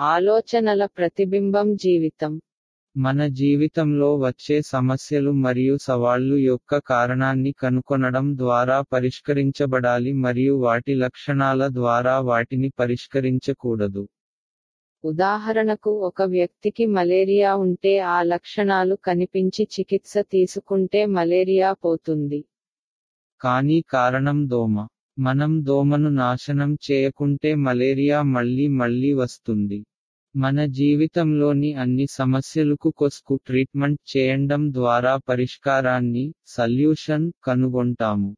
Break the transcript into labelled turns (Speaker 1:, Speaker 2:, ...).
Speaker 1: ఆలోచనల ప్రతిబింబం జీవితం.
Speaker 2: మన జీవితంలో వచ్చే సమస్యలు మరియు సవాళ్ళు యొక్క కారణాన్ని కనుకొనడం ద్వారా పరిష్కరించబడాలి మరియు వాటి లక్షణాల ద్వారా వాటిని పరిష్కరించకూడదు.
Speaker 1: ఉదాహరణకు ఒక వ్యక్తికి మలేరియా ఉంటే ఆ లక్షణాలు కనిపించి చికిత్స తీసుకుంటే మలేరియా పోతుంది.
Speaker 2: కానీ కారణం దోమ. మనం దోమను నాశనం చేయకుంటే మలేరియా మళ్ళీ మళ్ళీ వస్తుంది. మన జీవితంలోని అన్ని సమస్యలకు కొస్కు ట్రీట్మెంట్ చేయడం ద్వారా పరిష్కారాన్ని సల్యూషన్ కనుగొంటాము.